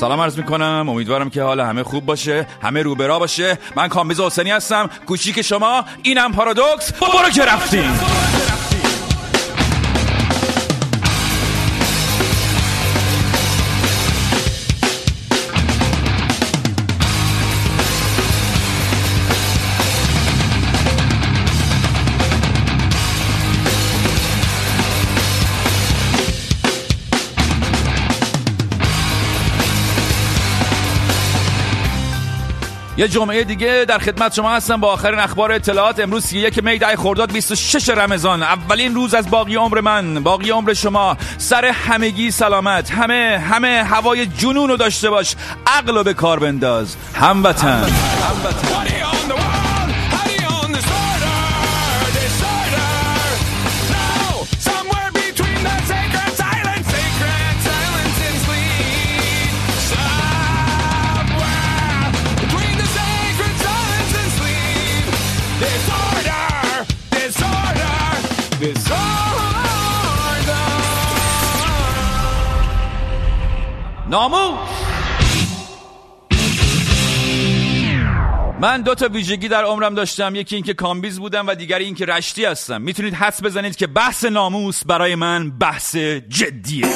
سلام عرض می‌کنم. امیدوارم که حال همه خوب باشه همه روبرا باشه. من کامبیز حسینی هستم. کوچیک شما اینم پارادوکس. برو که رفتیم. یه جمعه دیگه در خدمت شما هستم با آخرین اخبار اطلاعات. امروز یک می ده خرداد 26 رمضان. اولین روز از باقی عمر من باقی عمر شما. سر همگی سلامت. همه همه هوای جنون رو داشته باش. عقل رو به کار بنداز. هموطن. هموطن نامو من دو تا ویژگی در عمرم داشتم یکی اینکه کامبیز بودم و دیگری اینکه رشتی هستم. می‌تونید حس بزنید که بحث ناموس برای من بحث جدیه.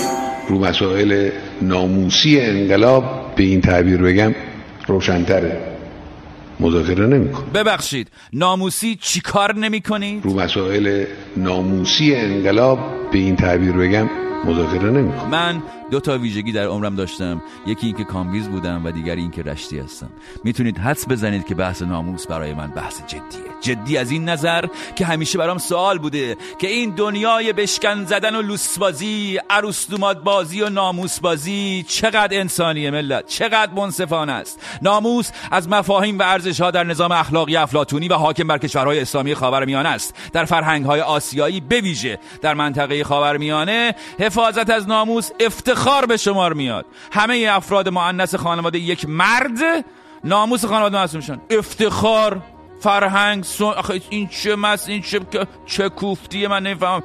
رو مسائل ناموسی انقلاب به این تعبیر بگم روشنتره. مذاکره نمیکن ببخشید ناموسی چیکار نمی‌کنید؟ رو مسائل ناموسی انقلاب به این تعبیر بگم مذاکره نمیکن من دو تا ویژگی در عمرم داشتم. یکی اینکه کامبیز بودم و دیگری اینکه رشتی هستم. می‌تونید حدس بزنید که بحث ناموس برای من بحث جدیه. جدی از این نظر که همیشه برام سوال بوده که این دنیای بشکن زدن و لوسبازی عروستومات بازی و ناموس بازی چقدر انسانیه ملت؟ چقدر منصفانه است؟ ناموس از مفاهیم و ارزش ها در نظام اخلاقی افلاتونی و حاکم بر کشورهای اسلامی خاورمیانه است. در فرهنگ های آسیایی بویژه در منطقه خاورمیانه حفاظت از ناموس افتخار به شمار میاد. همه افراد مؤنث خانواده یک مرد ناموس خانواده معصوم افتخار فرهنگ سن... آخه این چه مس این چه چه کوفتیه من نمی‌فهمم.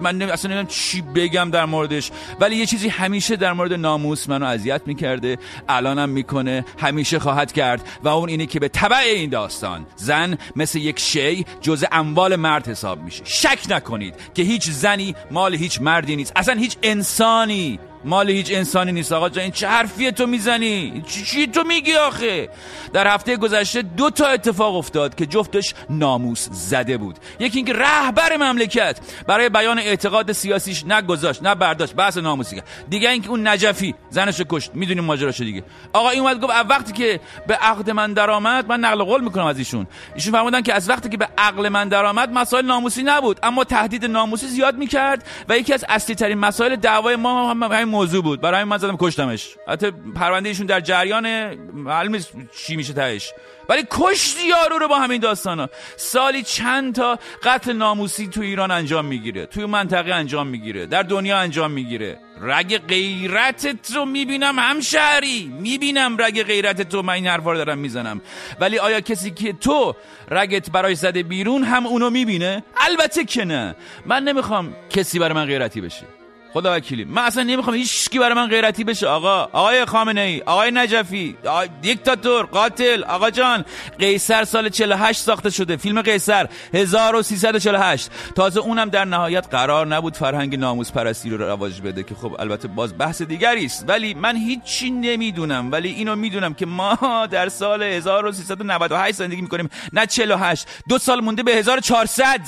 من نمی... اصلا نمی‌دونم چی بگم در موردش. ولی یه چیزی همیشه در مورد ناموس منو اذیت می‌کرده الانم می‌کنه همیشه خواهد کرد. و اون اینه که به تبع این داستان زن مثل یک شی جز اموال مرد حساب میشه. شک نکنید که هیچ زنی مال هیچ مردی نیست. اصلا هیچ انسانی مال هیچ انسانی نیست. آقا جان این چه حرفیه تو می‌زنی؟ چی, چی تو میگی آخه؟ در هفته گذشته دو تا اتفاق افتاد که جفتش ناموس زده بود. یکی اینکه رهبر مملکت برای بیان اعتقاد سیاسیش نه گذاشت نه برداشت بحث ناموسی دیگه اینکه اون نجفی زنش کشت می‌دونیم ماجراش دیگه. آقا این اومد گفت وقتی که به عقد من درآمد من نقل قول می‌کنم از ایشون. ایشون فرمودن که از وقتی که به عقل من درآمد مسائل ناموسی نبود. اما تهدید ناموسی زیاد می‌کرد و یکی از اصلی ترین مسائل دعوای ما هم موضوع بود. برای من زدم کشتمش. حتی پرونده ایشون در جریان معلوم چی میشه تهش. ولی کشتی یارو رو با همین داستانا. سالی چند تا قتل ناموسی تو ایران انجام می‌گیره. توی منطقه انجام می‌گیره. در دنیا انجام می‌گیره. رگ غیرت رو می‌بینم هم شهری می‌بینم رگ غیرت تو من این حرفا رو دارم می‌زنم. ولی آیا کسی که تو رگت برای زده بیرون هم اونو می‌بینه؟ البته که نه. من نمی‌خوام کسی برای من غیرتی بشه. خدا وکیلی. من اصلا نمی‌خوام هیچ کی برای من غیرتی بشه. آقا آقای خامنه ای آقای نجفی آقای دیکتاتور قاتل آقا جان قیصر سال 48 ساخته شده. فیلم قیصر 1348 تازه اونم در نهایت قرار نبود فرهنگ ناموس پرستی رو رواج بده که خب البته باز بحث دیگری است. ولی من هیچی نمی‌دونم. ولی اینو می‌دونم که ما در سال 1398 زندگی می‌کنیم. نه 48 دو سال مونده به 1400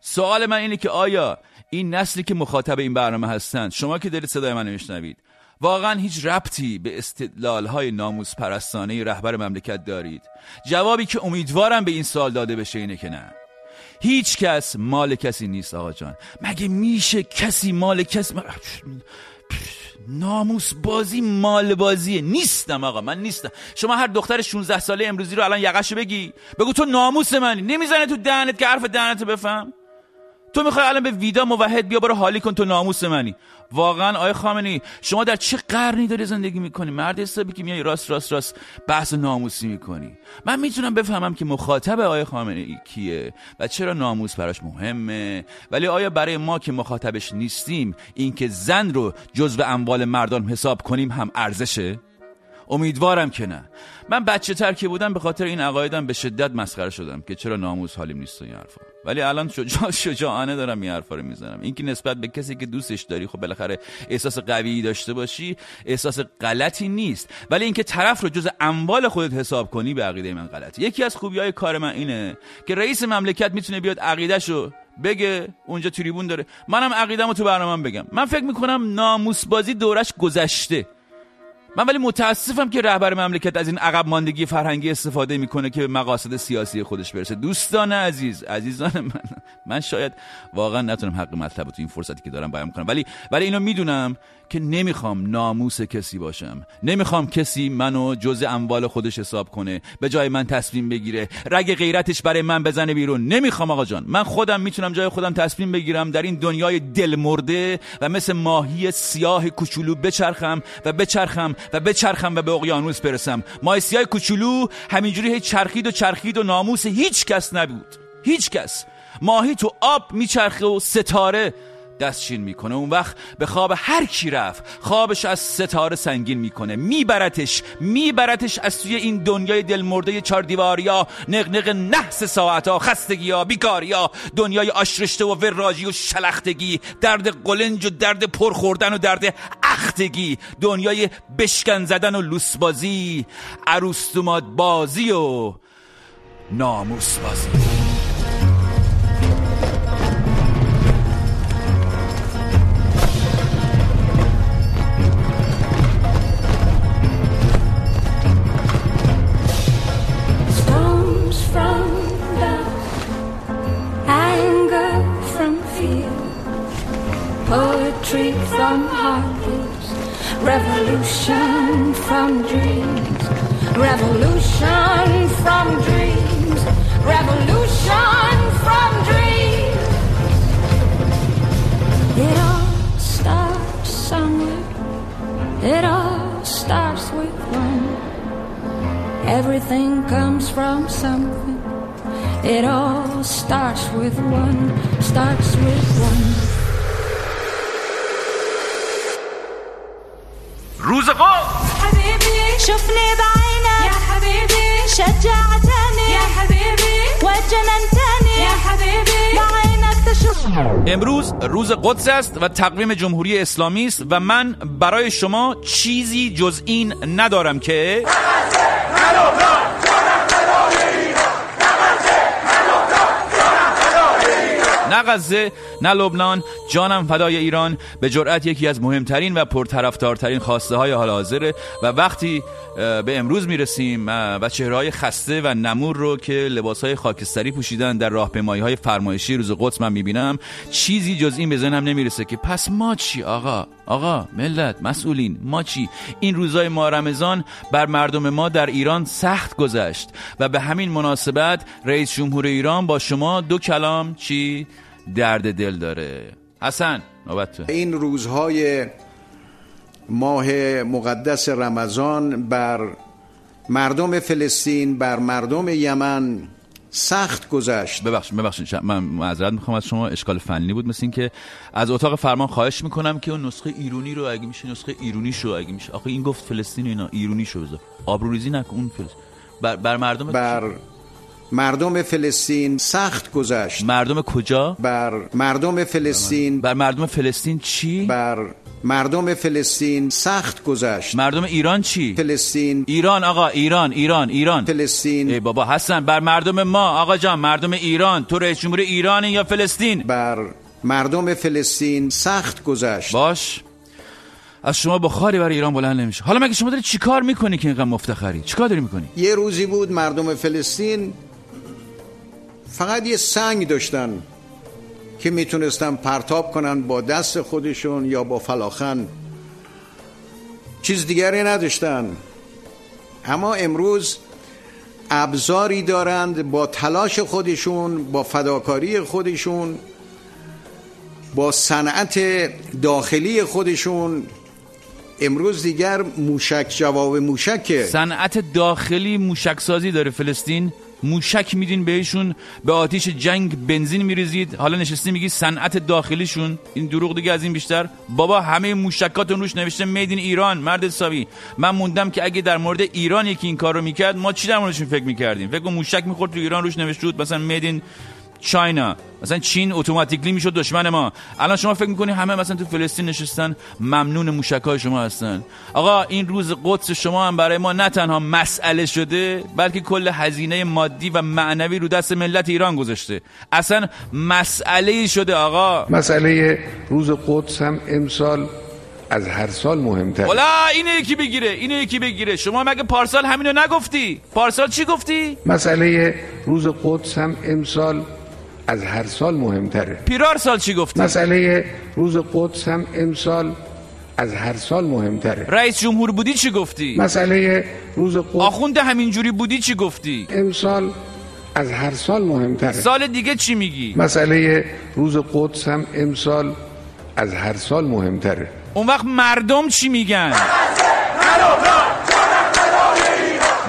سوال من اینه که آیا این نسلی که مخاطب این برنامه هستند شما که دارید صدای من میشنوید واقعا هیچ ربطی به استدلال های ناموس پرستانه رهبر مملکت دارید. جوابی که امیدوارم به این سال داده بشه اینه که نه. هیچ کس مال کسی نیست آقا جان. مگه میشه کسی مال کسی ناموس بازی مال بازیه نیستم آقا. من نیستم. شما هر دختر 16 ساله امروزی رو الان یقشو بگی. بگو تو ناموس منی. نمی‌زنه تو دهنت که حرف دهنت بفهم. تو می‌خوای الان به ویدا موحد بیا برو حالی کن تو ناموس منی. واقعا آقای خامنی شما در چه قرنی داری زندگی می‌کنی؟ مرد حسابی که میای راست راست راست بحث ناموسی می‌کنی. من می‌تونم بفهمم که مخاطب آقای خامنه کیه و چرا ناموس براش مهمه. ولی آیا برای ما که مخاطبش نیستیم اینکه زن رو جزو اموال مردان حساب کنیم هم ارزشه؟ امیدوارم که نه. من بچه تر که بودم به خاطر این عقایدم به شدت مسخره شدم که چرا ناموس حالیم نیست این حرفا. ولی الان شجاع شجاعانه دارم این حرفا رو می‌زنم. اینکه نسبت به کسی که دوستش داری خب بالاخره احساس قوی داشته باشی احساس غلطی نیست. ولی اینکه طرف رو جز اموال خودت حساب کنی به عقیده من غلطی یکی از خوبی های کار من اینه که رئیس مملکت می‌تونه بیاد عقیدهشو بگه اونجا تریبون داره. منم عقیدم تو برنامه بگم. من فکر می‌کنم ناموس بازی دورش گذشته. من ولی متاسفم که رهبر مملکت از این عقب ماندگی فرهنگی استفاده می‌کنه که به مقاصد سیاسی خودش برسه. دوستان عزیز عزیزان من من شاید واقعا نتونم حق مطلب تو این فرصتی که دارم بیان کنم. ولی ولی اینو می‌دونم که نمی‌خوام ناموس کسی باشم. نمی‌خوام کسی منو جز اموال خودش حساب کنه به جای من تصمیم بگیره. رگ غیرتش برای من بزنه بیرون. نمی‌خوام آقا جان. من خودم می‌تونم جای خودم تصمیم بگیرم در این دنیای دل مرده و مثل ماهی سیاه کوچولو بچرخم و بچرخم و بچرخم و به اقیانوس برسم. ماهی سیاه کوچولو همینجوری چرخید و چرخید و ناموس هیچ کس نبود. هیچ کس. ماهی تو آب میچرخه و ستاره. دستشین می‌کنه. اون وقت به خواب هر کی رفت خوابش از ستاره سنگین می‌کنه. میبرتش میبرتش از توی این دنیای دلمرده چار دیواریا نقنق نحس ساعتا خستگیا بیکاریا دنیای آشرشته و وراجی و شلختگی درد قلنج و درد پرخوردن و درد اختگی دنیای بشکن زدن و لوسبازی عروستومات بازی و ناموس بازی. امروز روز قدس است و تقویم جمهوری اسلامی است و من برای شما چیزی جز این ندارم که نه غزه نه لبنان جانم فدای ایران. به جرأت یکی از مهمترین و پرطرفدارترین خواسته های حال حاضره و وقتی به امروز می‌رسیم و چهره های خسته و نمور رو که لباس های خاکستری پوشیدن در راهپیمایی های فرمایشی روز قدس من می‌بینم چیزی جز این به ذهنم نمی‌رسه که پس ما چی؟ آقا آقا ملت مسئولین ما چی؟ این روزای ما رمضان بر مردم ما در ایران سخت گذشت و به همین مناسبت رئیس جمهور ایران با شما دو کلام چی؟ درد دل داره. حسن نوبت این روزهای ماه مقدس رمضان بر مردم فلسطین بر مردم یمن سخت گذشت. ببخشید ببخشید. من معذرت می‌خوام از شما. اشکال فنی بود مثل که از اتاق فرمان خواهش می‌کنم که اون نسخه ایرونی رو اگه میشه نسخه ایرونی شو اگه میشه. آخه این گفت فلسطین اینا ایرونی شو بذار. آبروریزی نکن اون فلسطین بر, بر مردم بر مردم فلسطین سخت گذشت. مردم کجا؟ بر مردم فلسطین بر مردم فلسطین چی؟ بر مردم فلسطین سخت گذشت. مردم ایران چی؟ فلسطین ایران آقا ایران ایران ایران. فلسطین ای بابا حسن بر مردم ما آقا جان مردم ایران. تو رئیس جمهور ایران یا فلسطین؟ بر مردم فلسطین سخت گذشت. باش. از شما بخاری برای ایران بلند نمیشه. حالا مگه شما داری چیکار می‌کنی که اینقدر مفتخری؟ چیکار داری می‌کنی؟ یه روزی بود مردم فلسطین فقط یه سنگ داشتن که می‌تونستن پرتاب کنن با دست خودشون یا با فلاخن. چیز دیگری نداشتن. اما امروز ابزاری دارند با تلاش خودشون با فداکاری خودشون با صنعت داخلی خودشون. امروز دیگر موشک جواب موشکه. صنعت داخلی موشک سازی داره فلسطین. موشک میدین بهشون به آتیش جنگ بنزین میریزید. حالا نشستی میگی صنعت داخلیشون. این دروغ دیگه از این بیشتر. بابا همه موشکاتون روش نوشته میدین ایران مرد حسابی. من موندم که اگه در مورد ایران یکی این کارو می‌کرد ما چی در موردشون فکر می‌کردیم؟ فکر موشک می‌خورد تو ایران روش نوشته بود مثلا میدین چاینا مثلا چین اتوماتیکلی می‌شد دشمن ما. الان شما فکر می‌کنی همه مثلا تو فلسطین نشستن ممنون موشکای شما هستن. آقا این روز قدس شما هم برای ما نه تنها مسئله شده بلکه کل هزینه مادی و معنوی رو دست ملت ایران گذاشته. اصلا مسئله شده آقا. مسئله روز قدس هم امسال از هر سال مهمتر ولا اینه یکی بگیره اینه یکی بگیره. شما مگه پارسال همینو نگفتی؟ پارسال چی گفتی؟ مسئله روز قدس هم امسال از هر سال مهمتره. پیرار سال چی گفتی مسئله روز قدس هم امسال از هر سال مهمتره. رئیس جمهور بودی چی گفتی؟ مسئله روز قدس آخونده همینجوری بودی چی گفتی؟ امسال از هر سال مهمتره. سال دیگه چی میگی؟ مسئله روز قدس هم امسال از هر سال مهمتره. اون وقت مردم چی میگن؟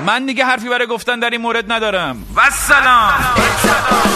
من دیگه حرفی برای گفتن در این مورد ندارم. و سلام.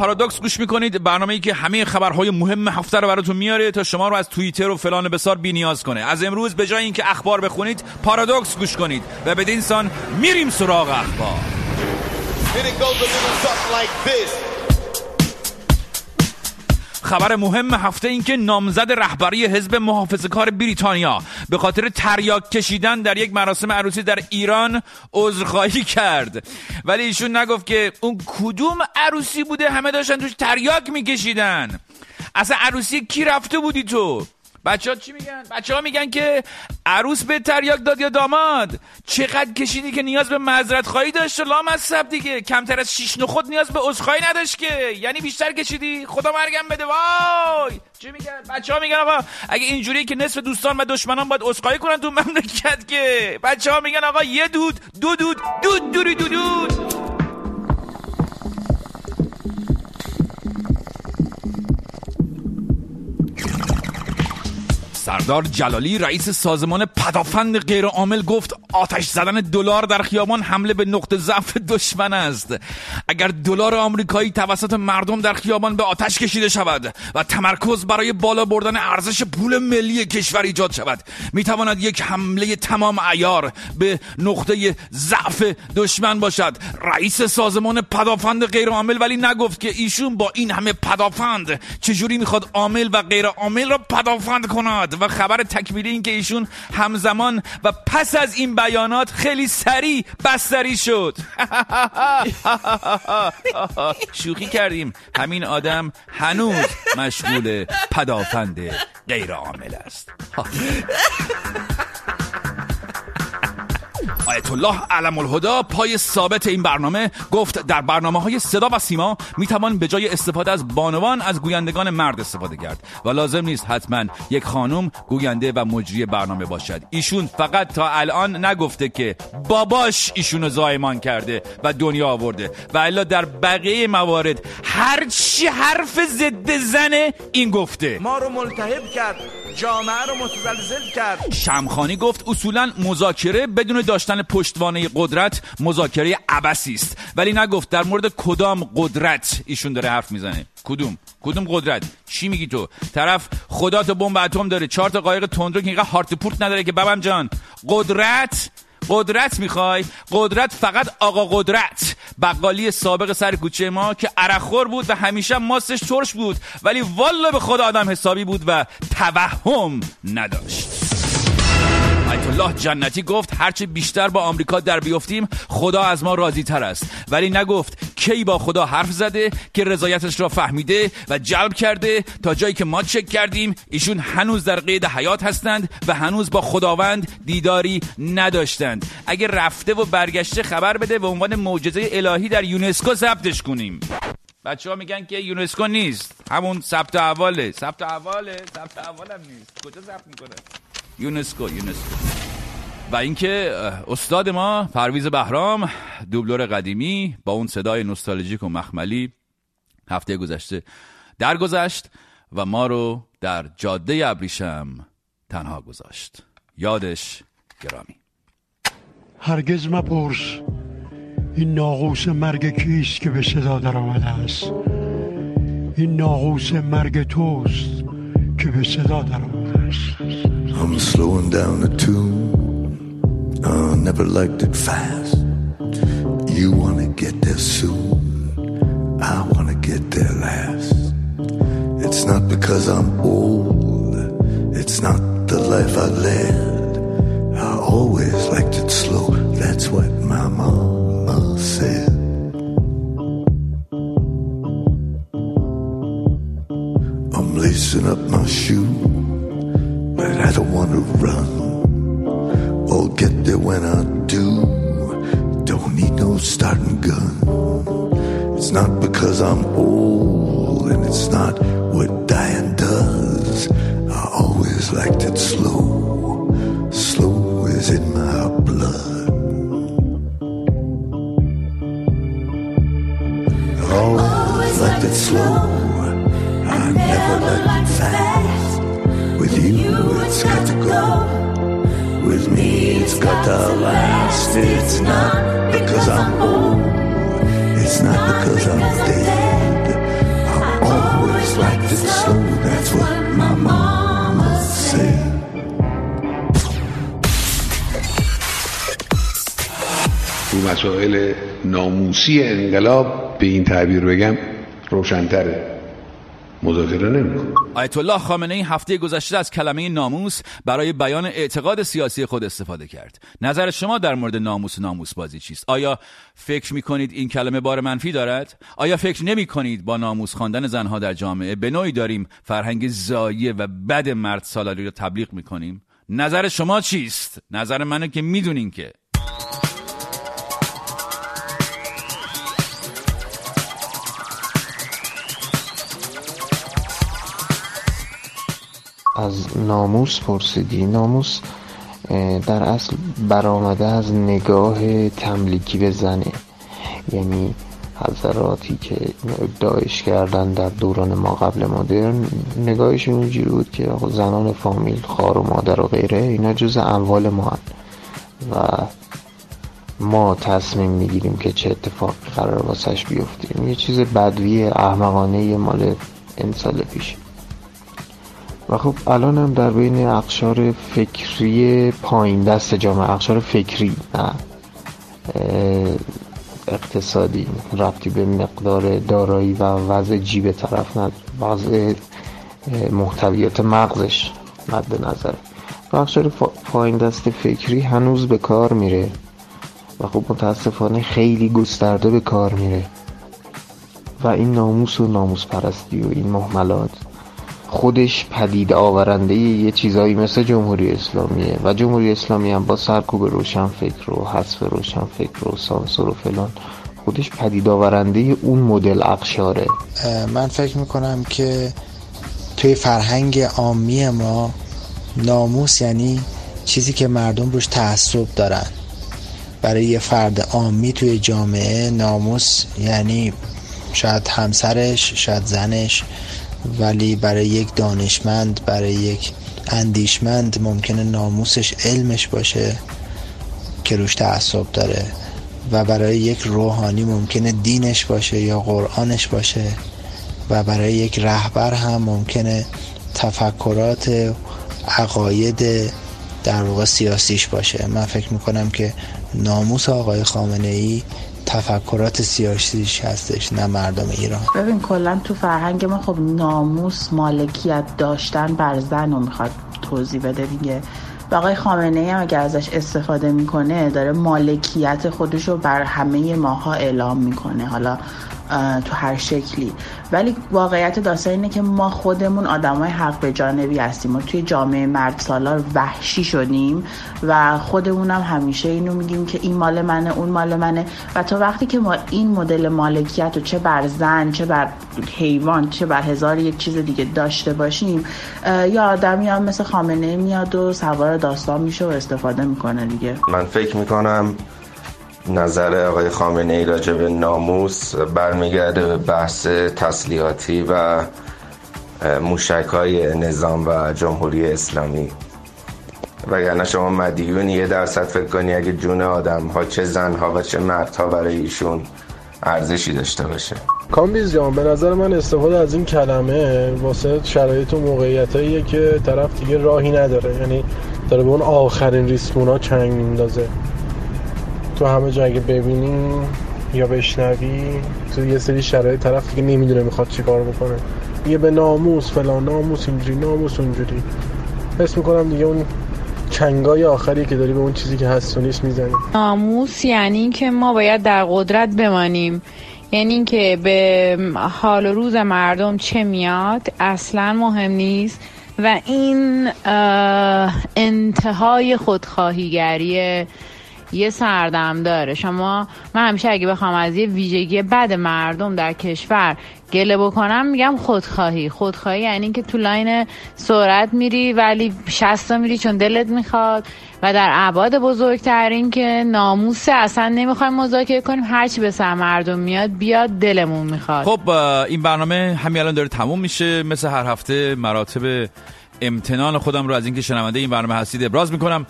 پارادوکس گوش می‌کنید. برنامه ای که همه خبرهای مهم هفته رو براتون میاره تا شما رو از توییتر و فلان بسار بی نیاز کنه. از امروز به جای اینکه اخبار بخونید پارادوکس گوش کنید و بدین سان میریم سراغ اخبار. خبر مهم هفته این که نامزد رهبری حزب محافظه کار بریتانیا به خاطر تریاک کشیدن در یک مراسم عروسی در ایران عذرخواهی کرد. ولی ایشون نگفت که اون کدوم عروسی بوده؟ همه داشتن توش تریاک میکشیدن. اصلا عروسی کی رفته بودی تو؟ بچه ها چی میگن؟ بچه ها میگن که عروس به تریاک داد یا داماد؟ چقدر کشیدی که نیاز به معذرت خواهی داشت و لام از سب دیگه. کمتر از شیش نخود نیاز به عذرخواهی نداشت که. یعنی بیشتر کشیدی. خدا مرگم بده. وای! چی میگن؟ بچه ها میگن آقا اگه اینجوری که نصف دوستان و دشمنان باید عذرخواهی کنن تو مملکت که. بچه ها میگن آقا یه دود دو دود دود دوری دو دود. سردار جلالی رئیس سازمان پدافند غیرعامل گفت آتش زدن دلار در خیابان حمله به نقطه ضعف دشمن است. اگر دلار آمریکایی توسط مردم در خیابان به آتش کشیده شود و تمرکز برای بالا بردن ارزش پول ملی کشور ایجاد شود می تواند یک حمله تمام ایار به نقطه ضعف دشمن باشد. رئیس سازمان پدافند غیرعامل ولی نگفت که ایشون با این همه پدافند چجوری می‌خواد عامل و غیر عامل را پدافند کند؟ و خبر تکمیلی این که ایشون همزمان و پس از این بیانات خیلی سریع بستری شد. شوخی کردیم. همین آدم هنوز مشغول پدافند غیر عامل است. آیت الله علم الهدا پای ثابت این برنامه گفت در برنامه های صدا و سیما می توان به جای استفاده از بانوان از گویندگان مرد استفاده کرد و لازم نیست حتما یک خانم گوینده و مجری برنامه باشد. ایشون فقط تا الان نگفته که باباش ایشونو زایمان کرده و دنیا آورده و الا در بقیه موارد هر چی حرف ضد زنه این گفته. ما رو ملتهب کرد جامعه رو متزلزل کرد. شمخانی گفت اصولا مذاکره بدون داشتن پشتوانه قدرت مذاکره عبسی است. ولی نگفت در مورد کدام قدرت ایشون داره حرف می‌زنه. کدوم؟ کدوم قدرت؟ چی میگی تو؟ طرف خدا تو بمب اتم داره. چهار تا قایق تندرو که اینقدر هارت پورت نداره که بابم جان. قدرت؟ قدرت می‌خوای؟ قدرت فقط آقا قدرت. بقالی سابق سر کوچه ما که عرخور بود و همیشه ماستش ترش بود. ولی والا به خدا آدم حسابی بود و توهم نداشت. آیت الله جنتی گفت هرچه بیشتر با آمریکا در بیفتیم خدا از ما راضی تر است. ولی نگفت کی با خدا حرف زده که رضایتش را فهمیده و جلب کرده تا جایی که ما چک کردیم ایشون هنوز در قید حیات هستند و هنوز با خداوند دیداری نداشتند. اگه رفته و برگشته خبر بده به عنوان معجزه الهی در یونسکو ثبتش کنیم. بچه ها میگن که یونسکو نیست. همون ثبت احواله. ثبت احواله. ثبت احوالم نیست. کجا ثبت می‌کنه؟ یونسکو یونسکو. و اینکه استاد ما پرویز بهرام دوبلور قدیمی با اون صدای نوستالژیک و مخملی هفته گذشته درگذشت و ما رو در جاده ابریشم تنها گذاشت. یادش گرامی. هرگز مپرس این ناقوس مرگ کیست که به صدا در آمده است؟ این ناقوس مرگ توست که به صدا در آمده I'm slowing down the tune. I never liked it fast. You wanna get there soon. I wanna get there last. It's not because I'm old. It's not the life I led. I always liked it slow. That's what my mama said. I'm lacing up my shoes I don't want to run. I'll get there when I do. Don't need no starting gun. It's not because I'm old, and it's not what dying does. I always liked it slow. Slow is in my blood. I always liked it slow. I never liked fast. With you, it's got to go. With me, it's got to last. It's not because I'm old. It's not because I'm dead. I always liked it slow. That's what my mama said. رو مسائل ناموسی انقلاب به این تعبیر بگم روشنتره مذاکره نمی‌کنه. آیت الله خامنه ای هفته گذشته از کلمه ناموس برای بیان اعتقاد سیاسی خود استفاده کرد. نظر شما در مورد ناموس و ناموس بازی چیست؟ آیا فکر می کنید این کلمه بار منفی دارد؟ آیا فکر نمی کنید با ناموس خواندن زنها در جامعه به نوعی داریم فرهنگ زایه و بد مرد سالاری رو تبلیغ می کنیم نظر شما چیست؟ نظر منو که می‌دونین که. از ناموس پرسیدی. ناموس در اصل برآمده از نگاه تملیکی به زنه یعنی حضراتی که ادعایش کردن در دوران ما قبل مدرن نگاهشون اونجوری بود که زنان فامیل خار و مادر و غیره اینا جز اموال ما هن. و ما تصمیم می‌گیریم که چه اتفاقی قرار واسش بیفتیم یه چیز بدوی احمقانه مال این سال پیش. و خب الان هم در بین اقشار فکری پایین دست جامعه اقشار فکری نه اقتصادی ربطی به مقدار دارایی و وضع جیب طرف نداره وضع محتویات مغزش مد نظر. و اقشار پایین دست فکری هنوز به کار میره و خب متاسفانه خیلی گسترده به کار میره. و این ناموس و ناموس پرستی و این محملات خودش پدید آورنده یه چیزایی مثل جمهوری اسلامیه. و جمهوری اسلامی هم با سرکوب روشن فکر و حذف روشن فکر و سانسور و فلان خودش پدید آورنده اون مدل اقشاره. من فکر می‌کنم که توی فرهنگ عامی ما ناموس یعنی چیزی که مردم روش تعصب دارن. برای یه فرد عامی توی جامعه ناموس یعنی شاید همسرش شاید زنش ولی برای یک دانشمند برای یک اندیشمند ممکنه ناموسش علمش باشه که روش تعصب داره و برای یک روحانی ممکنه دینش باشه یا قرآنش باشه و برای یک رهبر هم ممکنه تفکرات عقاید در واقع سیاسیش باشه. من فکر می‌کنم که ناموس آقای خامنه ای تفکرات سیاسیش هستش نه مردم ایران. ببین کلا تو فرهنگ ما خب ناموس مالکیت داشتن بر زن رو می‌خواد توضیح بده دیگه. و آقای خامنه هم اگر ازش استفاده می‌کنه داره مالکیت خودش رو بر همه ماها اعلام می‌کنه. حالا تو هر شکلی. ولی واقعیت داستان اینه که ما خودمون آدمای حق به جانبی هستیم. و توی جامعه مرد سالار وحشی شدیم و خودمونم همیشه اینو میگیم که این مال منه اون مال منه. و تا وقتی که ما این مدل مالکیت رو چه بر زن چه بر حیوان چه بر هزار یک چیز دیگه داشته باشیم یا آدمی هم مثل خامنه میاد و سوار داستان میشه و استفاده می‌کنه دیگه. من فکر می‌کنم نظر آقای خامنه ای راجع به ناموس برمیگرده به بحث تسلیحاتی و موشک های نظام و جمهوری اسلامی. وگرنه شما مدیون یه درصد فکر کنی اگه جون آدم ها چه زن ها و چه مرد ها برای ایشون ارزشی داشته باشه. کامبیز جان به نظر من استفاده از این کلمه واسه شرایط و موقعیت که طرف دیگه راهی نداره. یعنی داره به اون آخرین ریسمونا چنگ میندازه. تو همه جا اگه ببینی یا بشنوی تو یه سری شرایط طرف دیگه نمی‌دونه می‌خواد چیکار بکنه. یه به ناموس فلان ناموس اینجوری ناموس اونجوری. حس می‌کنم دیگه اون چنگای آخری که داری به اون چیزی که هست و نیست می‌زنی. ناموس یعنی که ما باید در قدرت بمانیم. یعنی اینکه به حال و روز مردم چه میاد اصلا مهم نیست. و این انتهای خودخواهیگریه یه سردم داره. شما من همیشه اگه بخوام از یه ویژگی بد مردم در کشور گله بکنم میگم خودخواهی. خودخواهی یعنی که تو لاین سرعت میری ولی شستا میری چون دلت می‌خواد. و در ابعاد بزرگترین که ناموس اصلا نمی‌خوایم مذاکره کنیم. هرچی به سر مردم میاد بیاد دلمون می‌خواد. خب این برنامه همین الان داره تموم میشه. مثل هر هفته مراتب امتنان خودم رو از اینکه شنونده این برنامه هستید ابراز می‌کنم.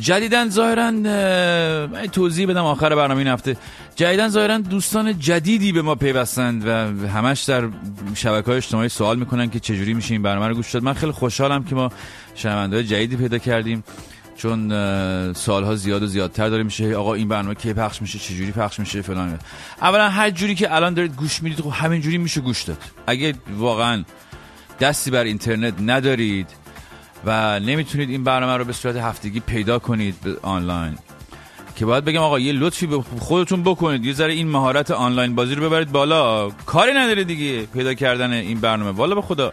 جدیدن ظاهرا توضیح بدم آخر برنامه این هفته. جدیدن ظاهرا دوستان جدیدی به ما پیوستند و همش در شبکه های اجتماعی سوال می‌کنن که چجوری میشه این برنامه رو گوش داد. من خیلی خوشحالم که ما شنونده جدیدی پیدا کردیم چون سالها زیاد و زیادتر داره میشه. آقا این برنامه کی پخش میشه؟ چجوری پخش میشه؟ فلان اولا هر جوری که الان دارید گوش می‌دید خب همین جوری میشه گوش داد. اگه واقعا دستی بر اینترنت ندارید و نمی‌تونید این برنامه رو به صورت هفتگی پیدا کنید آنلاین. که باید بگم آقا یه لطفی به خودتون بکنید. یه ذره این مهارت آنلاین بازی رو ببرید بالا. کاری نداره دیگه پیدا کردن این برنامه. والا به خدا.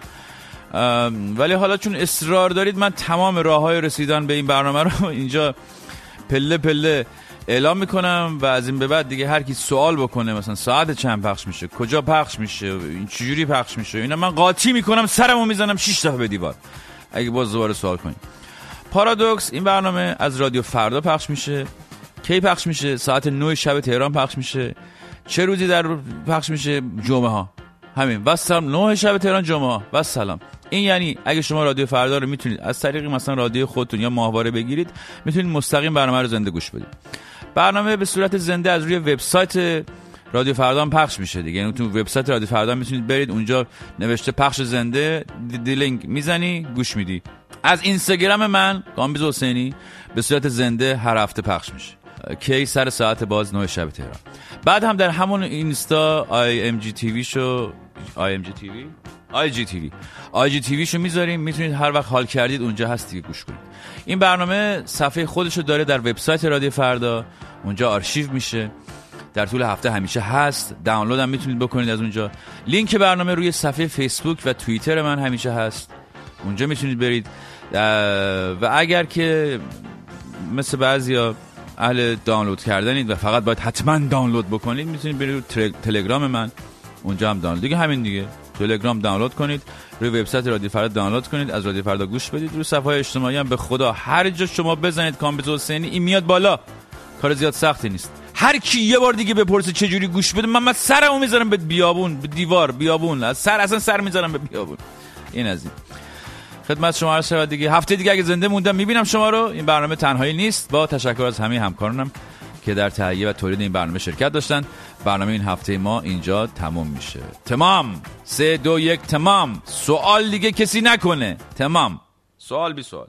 ولی حالا چون اصرار دارید من تمام راه های رسیدن به این برنامه رو اینجا پله پله اعلام می‌کنم و از این به بعد دیگه هر کی سوال بکنه مثلا ساعت چند پخش میشه کجا پخش میشه این چجوری پخش میشه اینا من قاطی می‌کنم سرمو می‌زنم 6 دفعه به دیوار. اگه باز دوباره سوال کنید پارادوکس این برنامه از رادیو فردا پخش میشه. کی پخش میشه؟ ساعت 9 شب تهران پخش میشه. چه روزی در پخش میشه؟ جمعه ها همین. و سلام 9 شب تهران جمعه ها و سلام این یعنی اگه شما رادیو فردا رو می‌تونید از طریق مثلا رادیو خودتون یا ماهواره بگیرید می‌تونید مستقیم برنامه رو زنده گوش بدید. برنامه به صورت زنده از روی وبسایت رادیو فردا پخش میشه دیگه. یعنی تو وبسایت رادیو فردا می‌تونید برید اونجا نوشته پخش زنده دی لینک می‌زنی گوش میدی. از اینستاگرام من کامبیز حسینی به صورت زنده هر هفته پخش میشه. کی سر ساعت باز 9 شب تهران. بعد هم در همون اینستا آی ام جی تیوی شو آی ام جی تیوی؟ آی جی تیوی. آی جی تیوی شو می‌ذاریم می‌تونید هر وقت حال کردید اونجا هست دیگه گوش کنید. این برنامه صفحه خودشو داره در وبسایت رادیو فردا اونجا آرشیو میشه. در طول هفته همیشه هست. دانلود هم می‌تونید بکنید از اونجا. لینک برنامه روی صفحه فیسبوک و توییتر من همیشه هست. اونجا می‌تونید برید. و اگر که مثل بعضیا اهل دانلود کردنید و فقط باید حتما دانلود بکنید می‌تونید برید روی تلگرام من. اونجا هم دانلود دیگه همین دیگه. تلگرام دانلود کنید. روی وبسایت رادیو فردا دانلود کنید. از رادیو فردا گوش بدید. روی صفحه اجتماعی هم به خدا هر جا شما بزنید کامبیز حسینی این میاد بالا. کار زیاد سختی نیست. هر کی یه بار دیگه بپرسه چه جوری گوش بده من من سرمو می‌ذارم به بیابون به دیوار بیابون. از سر اصلا سر می‌ذارم به بیابون. این از این. خدمت شما عرض شود دیگه. هفته دیگه اگه زنده موندم می‌بینم شما رو. این برنامه تنهایی نیست. با تشکر از همه همکارانم که در تهیه و تولید این برنامه شرکت داشتن. برنامه این هفته ما اینجا تمام میشه. تمام. سه دو یک تمام. سوال دیگه کسی نکنه. تمام. سوال بی سوال.